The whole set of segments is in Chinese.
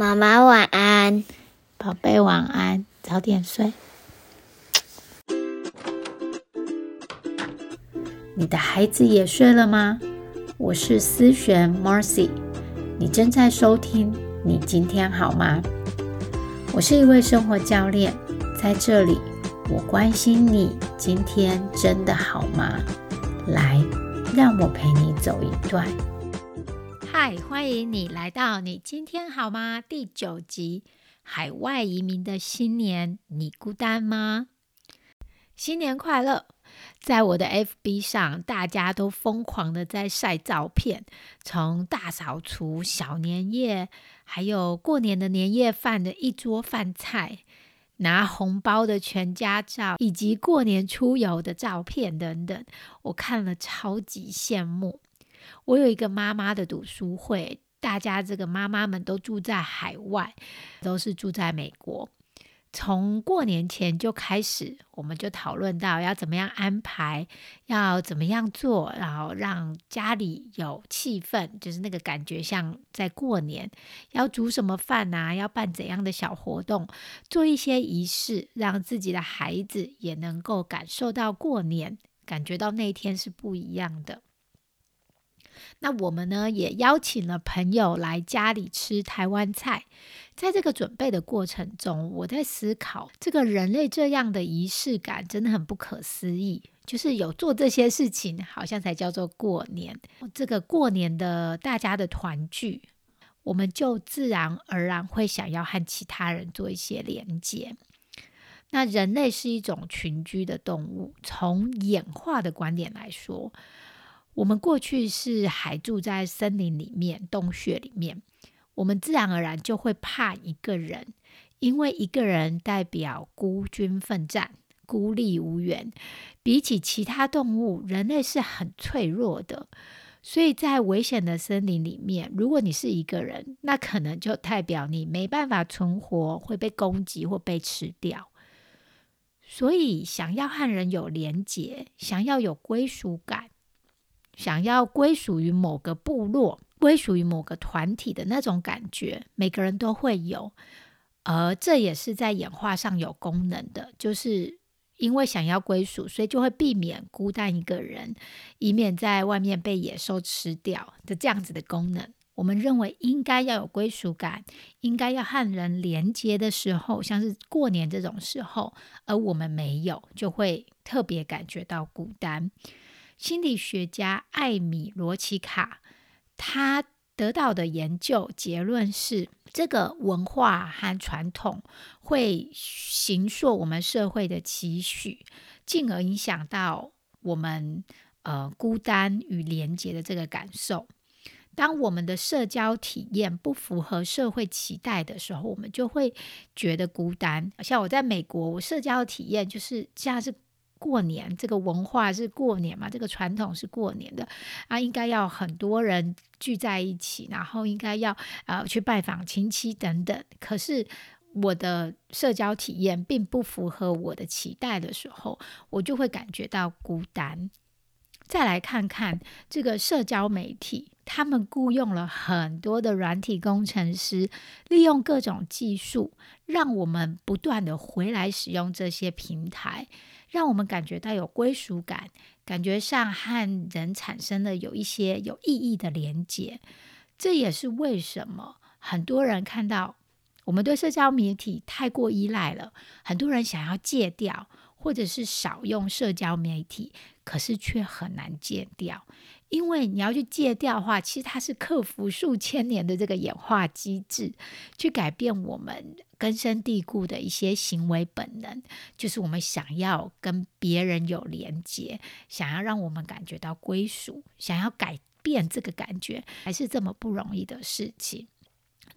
妈妈晚安，宝贝晚安，早点睡。你的孩子也睡了吗？我是思璇 Marcy，你正在收听。你今天好吗？我是一位生活教练，在这里我关心你今天真的好吗？来，让我陪你走一段。欢迎你来到你今天好吗？第九集，海外移民的新年，你孤单吗？新年快乐！在我的 FB 上，大家都疯狂的在晒照片，从大扫除、小年夜，还有过年的年夜饭的一桌饭菜，拿红包的全家照，以及过年出游的照片等等，我看了超级羡慕。我有一个妈妈的读书会，大家这个妈妈们都住在海外，都是住在美国。从过年前就开始，我们就讨论到要怎么样安排，要怎么样做，然后让家里有气氛，就是那个感觉像在过年。要煮什么饭啊？要办怎样的小活动？做一些仪式，让自己的孩子也能够感受到过年，感觉到那一天是不一样的。那我们呢，也邀请了朋友来家里吃台湾菜。在这个准备的过程中，我在思考，这个人类这样的仪式感真的很不可思议。就是有做这些事情，好像才叫做过年。这个过年的大家的团聚，我们就自然而然会想要和其他人做一些连接。那人类是一种群居的动物，从演化的观点来说。我们过去是还住在森林里面、洞穴里面，我们自然而然就会怕一个人，因为一个人代表孤军奋战、孤立无援。比起其他动物，人类是很脆弱的，所以在危险的森林里面，如果你是一个人，那可能就代表你没办法存活，会被攻击或被吃掉。所以，想要和人有连结，想要有归属感。想要归属于某个部落、归属于某个团体的那种感觉，每个人都会有，而这也是在演化上有功能的，就是因为想要归属，所以就会避免孤单一个人，以免在外面被野兽吃掉的这样子的功能。我们认为应该要有归属感，应该要和人连接的时候，像是过年这种时候，而我们没有，就会特别感觉到孤单。心理学家艾米罗奇卡，他得到的研究结论是，这个文化和传统会形塑我们社会的期许，进而影响到我们呃孤单与连结的这个感受。当我们的社交体验不符合社会期待的时候，我们就会觉得孤单。像我在美国，我社交体验就是像是。过年这个文化是过年嘛？这个传统是过年的啊，应该要很多人聚在一起，然后应该要呃去拜访亲戚等等。可是我的社交体验并不符合我的期待的时候，我就会感觉到孤单。再来看看这个社交媒体，他们雇佣了很多的软体工程师，利用各种技术，让我们不断的回来使用这些平台。让我们感觉到有归属感，感觉上和人产生了有一些有意义的连接。这也是为什么很多人看到我们对社交媒体太过依赖了，很多人想要戒掉，或者是少用社交媒体，可是却很难戒掉。因为你要去戒掉的话，其实它是克服数千年的这个演化机制，去改变我们根深蒂固的一些行为本能，就是我们想要跟别人有连接，想要让我们感觉到归属，想要改变这个感觉，还是这么不容易的事情。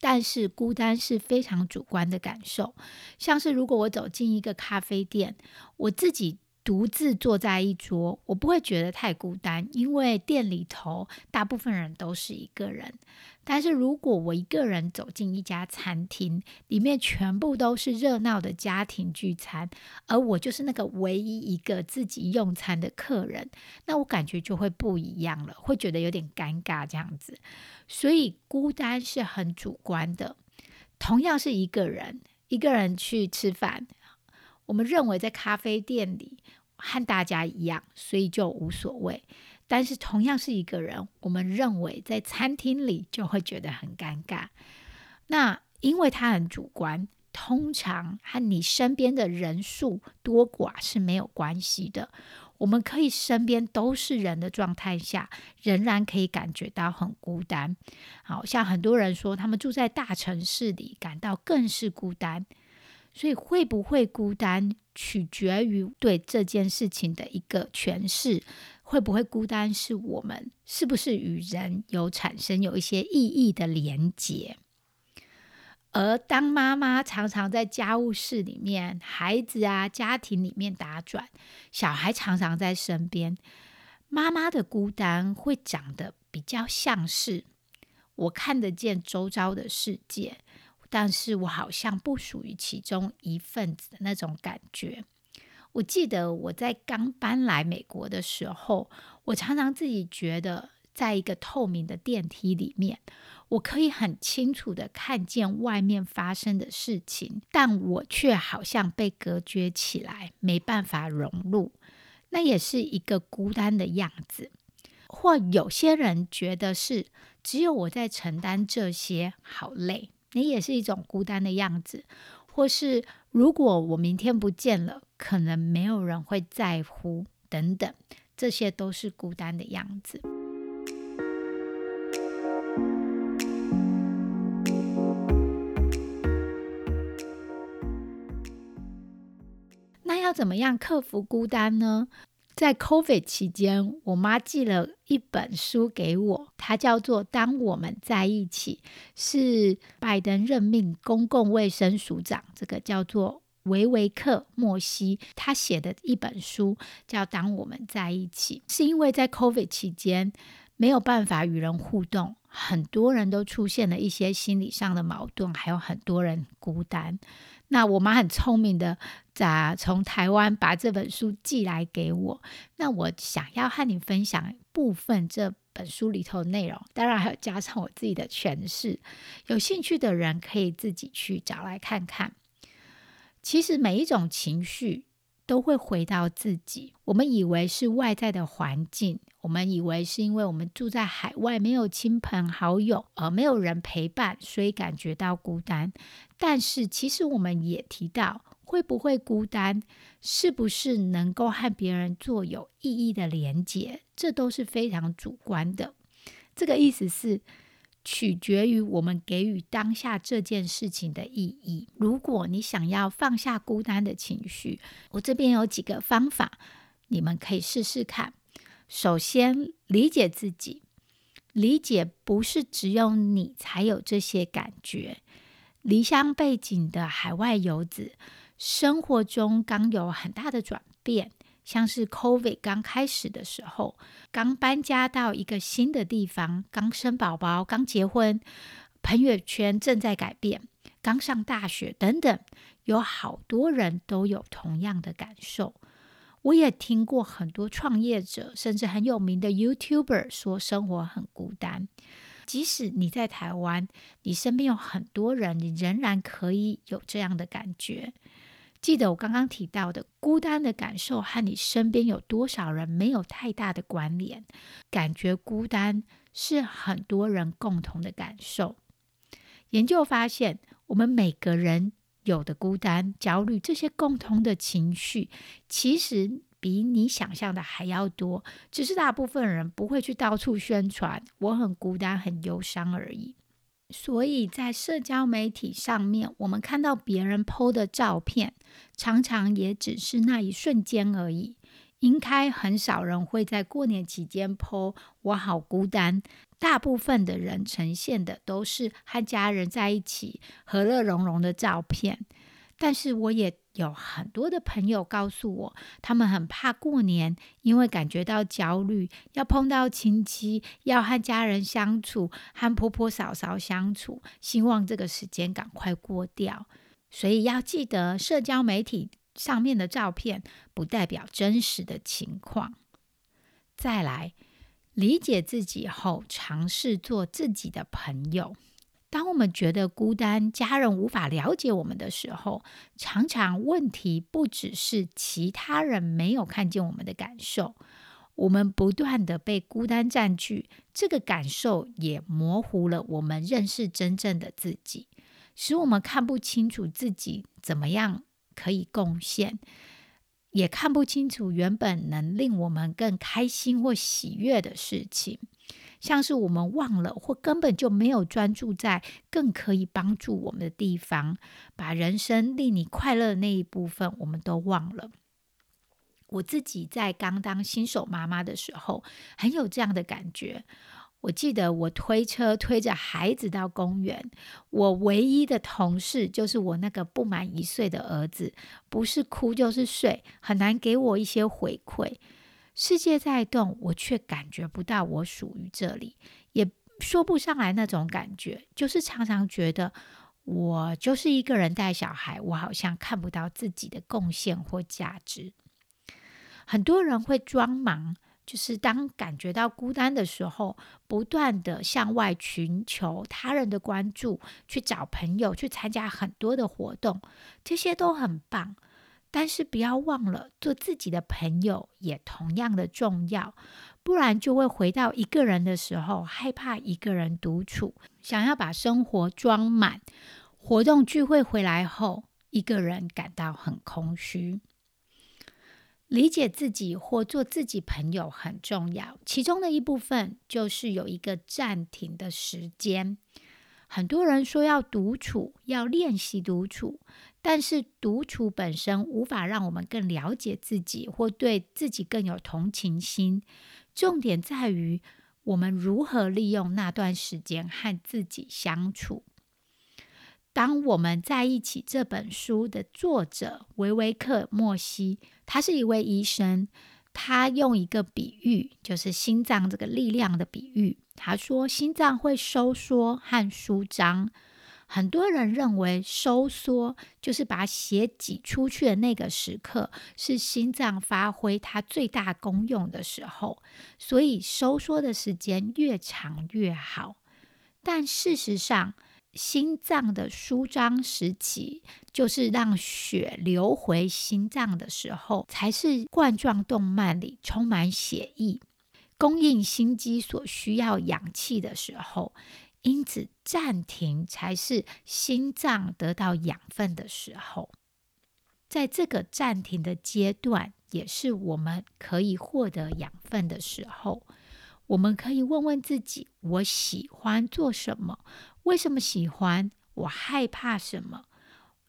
但是孤单是非常主观的感受，像是如果我走进一个咖啡店，我自己。独自坐在一桌，我不会觉得太孤单，因为店里头大部分人都是一个人。但是如果我一个人走进一家餐厅，里面全部都是热闹的家庭聚餐，而我就是那个唯一一个自己用餐的客人，那我感觉就会不一样了，会觉得有点尴尬这样子。所以孤单是很主观的。同样是一个人，一个人去吃饭，我们认为在咖啡店里和大家一样，所以就无所谓。但是同样是一个人，我们认为在餐厅里就会觉得很尴尬。那因为他很主观，通常和你身边的人数多寡是没有关系的。我们可以身边都是人的状态下，仍然可以感觉到很孤单。好像很多人说，他们住在大城市里，感到更是孤单。所以会不会孤单，取决于对这件事情的一个诠释。会不会孤单，是我们是不是与人有产生有一些意义的连结？而当妈妈常常在家务事里面、孩子啊、家庭里面打转，小孩常常在身边，妈妈的孤单会长得比较像是我看得见周遭的世界，但是我好像不属于其中一份子的那种感觉。我记得我在刚搬来美国的时候，我常常自己觉得，在一个透明的电梯里面，我可以很清楚的看见外面发生的事情，但我却好像被隔绝起来，没办法融入。那也是一个孤单的样子。或有些人觉得是只有我在承担这些，好累，你也是一种孤单的样子。或是如果我明天不见了，可能没有人会在乎，等等，这些都是孤单的样子。那要怎么样克服孤单呢？在 COVID 期间，我妈寄了一本书给我，它叫做《当我们在一起》，是拜登任命公共卫生署长，这个叫做维维克莫西，他写的一本书叫《当我们在一起》，是因为在 COVID 期间没有办法与人互动，很多人都出现了一些心理上的矛盾，还有很多人孤单。那我妈很聪明的，咋从台湾把这本书寄来给我。那我想要和你分享部分这本书里头的内容，当然还有加上我自己的诠释。有兴趣的人可以自己去找来看看。其实每一种情绪。都会回到自己。我们以为是外在的环境，我们以为是因为我们住在海外，没有亲朋好友，而没有人陪伴，所以感觉到孤单。但是，其实我们也提到，会不会孤单，是不是能够和别人做有意义的连接，这都是非常主观的。这个意思是。取决于我们给予当下这件事情的意义。如果你想要放下孤单的情绪，我这边有几个方法，你们可以试试看。首先，理解自己，理解不是只有你才有这些感觉。离乡背景的海外游子，生活中刚有很大的转变。像是 COVID 刚开始的时候，刚搬家到一个新的地方，刚生宝宝，刚结婚，朋友圈正在改变，刚上大学等等，有好多人都有同样的感受。我也听过很多创业者，甚至很有名的 YouTuber 说生活很孤单。即使你在台湾，你身边有很多人，你仍然可以有这样的感觉。记得我刚刚提到的孤单的感受和你身边有多少人没有太大的关联。感觉孤单是很多人共同的感受。研究发现，我们每个人有的孤单、焦虑这些共同的情绪，其实比你想象的还要多。只是大部分人不会去到处宣传“我很孤单、很忧伤”而已。所以在社交媒体上面，我们看到别人 PO 的照片，常常也只是那一瞬间而已。应该很少人会在过年期间 PO“ 我好孤单”。大部分的人呈现的都是和家人在一起和乐融融的照片。但是我也有很多的朋友告诉我，他们很怕过年，因为感觉到焦虑，要碰到亲戚，要和家人相处，和婆婆嫂嫂相处，希望这个时间赶快过掉。所以要记得，社交媒体上面的照片不代表真实的情况。再来，理解自己后，尝试做自己的朋友。当我们觉得孤单，家人无法了解我们的时候，常常问题不只是其他人没有看见我们的感受，我们不断的被孤单占据，这个感受也模糊了我们认识真正的自己，使我们看不清楚自己怎么样可以贡献，也看不清楚原本能令我们更开心或喜悦的事情。像是我们忘了，或根本就没有专注在更可以帮助我们的地方，把人生令你快乐的那一部分，我们都忘了。我自己在刚当新手妈妈的时候，很有这样的感觉。我记得我推车推着孩子到公园，我唯一的同事就是我那个不满一岁的儿子，不是哭就是睡，很难给我一些回馈。世界在动，我却感觉不到我属于这里，也说不上来那种感觉，就是常常觉得我就是一个人带小孩，我好像看不到自己的贡献或价值。很多人会装忙，就是当感觉到孤单的时候，不断的向外寻求他人的关注，去找朋友，去参加很多的活动，这些都很棒。但是不要忘了，做自己的朋友也同样的重要，不然就会回到一个人的时候，害怕一个人独处，想要把生活装满。活动聚会回来后，一个人感到很空虚。理解自己或做自己朋友很重要，其中的一部分就是有一个暂停的时间。很多人说要独处，要练习独处，但是独处本身无法让我们更了解自己，或对自己更有同情心。重点在于我们如何利用那段时间和自己相处。当我们在一起，这本书的作者维维克莫西，他是一位医生。他用一个比喻，就是心脏这个力量的比喻。他说，心脏会收缩和舒张。很多人认为收缩就是把血挤出去的那个时刻，是心脏发挥它最大功用的时候，所以收缩的时间越长越好。但事实上，心脏的舒张时期，就是让血流回心脏的时候，才是冠状动脉里充满血液，供应心肌所需要氧气的时候。因此，暂停才是心脏得到养分的时候。在这个暂停的阶段，也是我们可以获得养分的时候。我们可以问问自己：我喜欢做什么？为什么喜欢？我害怕什么？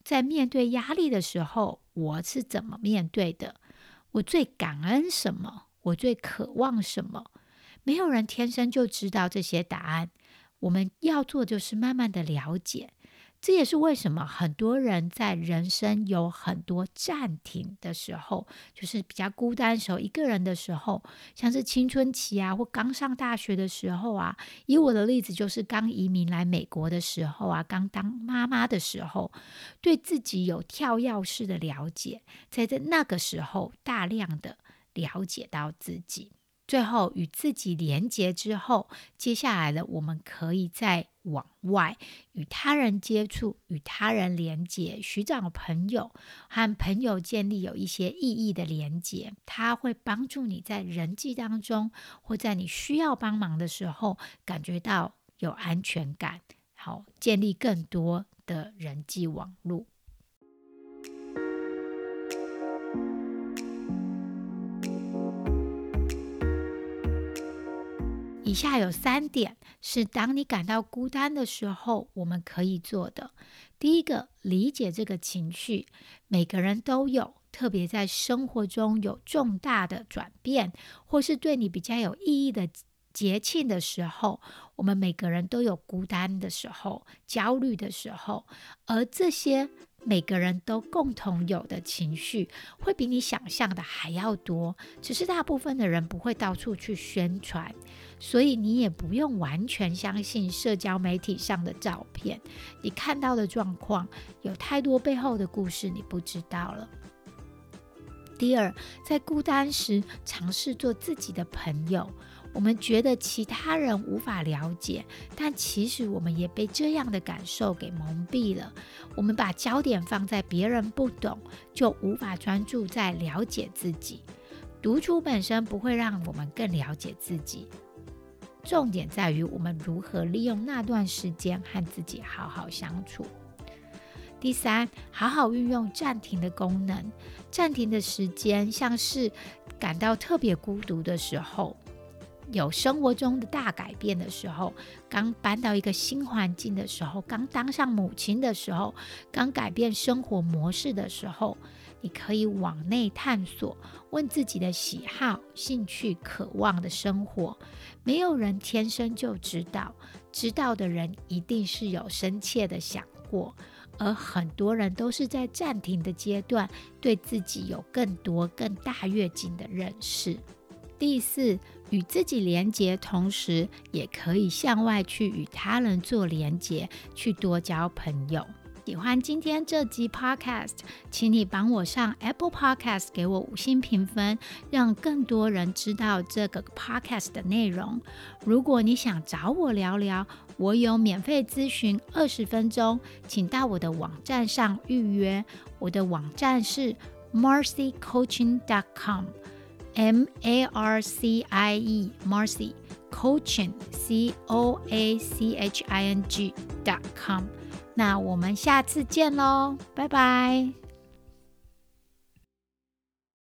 在面对压力的时候，我是怎么面对的？我最感恩什么？我最渴望什么？没有人天生就知道这些答案。我们要做就是慢慢的了解。这也是为什么很多人在人生有很多暂停的时候，就是比较孤单时候，一个人的时候，像是青春期啊，或刚上大学的时候啊。以我的例子，就是刚移民来美国的时候啊，刚当妈妈的时候，对自己有跳跃式的了解，在这那个时候，大量的了解到自己。最后与自己连接之后，接下来的我们可以再往外与他人接触，与他人连接，寻找朋友和朋友建立有一些意义的连接，它会帮助你在人际当中，或在你需要帮忙的时候，感觉到有安全感，好建立更多的人际网络。以下有三点是当你感到孤单的时候，我们可以做的。第一个，理解这个情绪，每个人都有，特别在生活中有重大的转变，或是对你比较有意义的节庆的时候，我们每个人都有孤单的时候、焦虑的时候，而这些。每个人都共同有的情绪，会比你想象的还要多。只是大部分的人不会到处去宣传，所以你也不用完全相信社交媒体上的照片。你看到的状况，有太多背后的故事你不知道了。第二，在孤单时，尝试做自己的朋友。我们觉得其他人无法了解，但其实我们也被这样的感受给蒙蔽了。我们把焦点放在别人不懂，就无法专注在了解自己。独处本身不会让我们更了解自己，重点在于我们如何利用那段时间和自己好好相处。第三，好好运用暂停的功能。暂停的时间，像是感到特别孤独的时候，有生活中的大改变的时候，刚搬到一个新环境的时候，刚当上母亲的时候，刚改变生活模式的时候，你可以往内探索，问自己的喜好、兴趣、渴望的生活。没有人天生就知道，知道的人一定是有深切的想过。而很多人都是在暂停的阶段，对自己有更多、更大跃进的认识。第四，与自己连接，同时也可以向外去与他人做连接，去多交朋友。喜欢今天这集 Podcast，请你帮我上 Apple Podcast 给我五星评分，让更多人知道这个 Podcast 的内容。如果你想找我聊聊，我有免费咨询二十分钟，请到我的网站上预约。我的网站是 MarcyCoaching.com M A R C I E Marcy Coaching C O A C H I N G dot com。那我们下次见喽，拜拜。